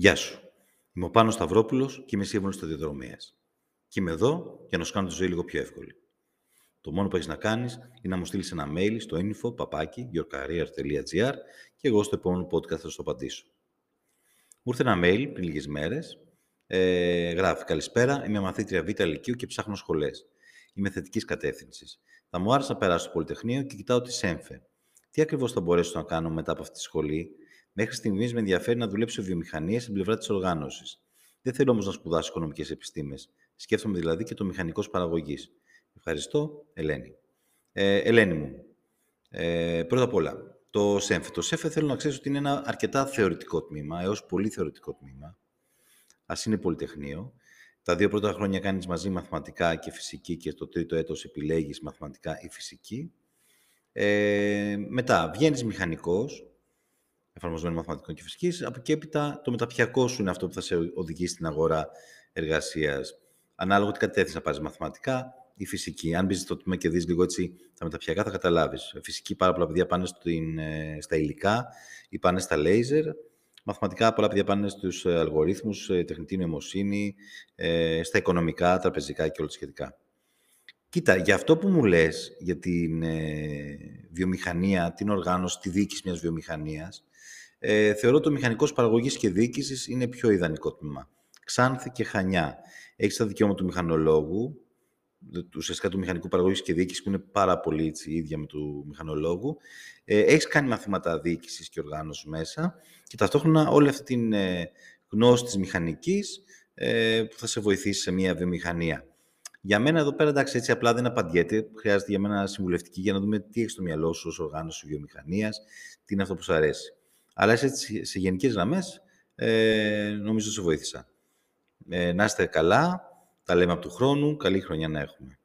Γεια σου. Είμαι ο Πάνος Σταυρόπουλος και είμαι σύμβουλος σταδιοδρομίας. Και είμαι εδώ για να σου κάνω τη ζωή λίγο πιο εύκολη. Το μόνο που έχεις να κάνεις είναι να μου στείλεις ένα mail στο info παπάκι και εγώ στο επόμενο podcast θα σου το απαντήσω. Μου ήρθε ένα mail πριν λίγες μέρες. Ε, γράφει «Καλησπέρα, είμαι μαθήτρια Β' Λυκείου και ψάχνω σχολές. Είμαι θετικής κατεύθυνσης. Θα μου άρεσε να περάσω στο Πολυτεχνείο και κοιτάω τη ΣΕΜΦΕ. Τι ακριβώς θα μπορέσω να κάνω μετά από αυτή τη σχολή, Μέχρι στιγμής με ενδιαφέρει να δουλέψω βιομηχανίας στην πλευρά της οργάνωσης. Δεν θέλω όμως να σπουδάσω οικονομικές επιστήμες. Σκέφτομαι δηλαδή και το μηχανικό παραγωγής. Ευχαριστώ, Ελένη. Ε, Ελένη μου, ε, πρώτα απ' όλα, το ΣΕΜΦΕ. Το ΣΕΦΕ θέλω να ξέρεις ότι είναι ένα αρκετά θεωρητικό τμήμα, έως πολύ θεωρητικό τμήμα. Α είναι πολυτεχνείο. Τα δύο πρώτα χρόνια κάνεις μαζί μαθηματικά και φυσική και το τρίτο έτος επιλέγεις μαθηματικά ή φυσική. Ε, μετά, βγαίνεις μηχανικός, εφαρμοσμένων μαθηματικών και φυσικής. Από εκεί έπειτα το μεταπτυχιακό σου είναι αυτό που θα σε οδηγήσει στην αγορά εργασίας. Ανάλογα τι κατεύθυνση να πάρεις μαθηματικά ή φυσική. Αν μπεις στο τμήμα και δεις λίγο έτσι τα μεταπτυχιακά, θα καταλάβεις. Φυσική, πάρα πολλά παιδιά πάνε στην, ε, στα υλικά ή πάνε στα λέιζερ. Μαθηματικά, πολλά παιδιά πάνε στους ε, αλγορίθμους, ε, τεχνητή νοημοσύνη, στα οικονομικά, τραπεζικά και όλα τα σχετικά. Κοίτα, για αυτό που μου λες για την βιομηχανία, την οργάνωση, τη διοίκηση μιας βιομηχανίας, ε, θεωρώ το μηχανικό παραγωγή και διοίκησης είναι πιο ιδανικό τμήμα. Ξάνθη και Χανιά. Έχεις τα δικαιώματα του μηχανολόγου, ουσιαστικά του μηχανικού παραγωγής και διοίκησης, που είναι πάρα πολύ έτσι, ίδια με του μηχανολόγου. Ε, έχεις κάνει μαθήματα διοίκησης και οργάνωσης μέσα και ταυτόχρονα όλη αυτή την ε, γνώση της μηχανικής ε, που θα σε βοηθήσει σε μια βιομηχανία. Για μένα εδώ πέρα, εντάξει, έτσι απλά δεν απαντιέται. Χρειάζεται για μένα συμβουλευτική για να δούμε τι έχεις στο μυαλό σου ως οργάνωση βιομηχανίας, τι είναι αυτό που σου αρέσει. Αλλά έτσι, σε γενικές γραμμές, ε, νομίζω σε βοήθησα. Ε, να είστε καλά, τα λέμε από του χρόνου, καλή χρονιά να έχουμε.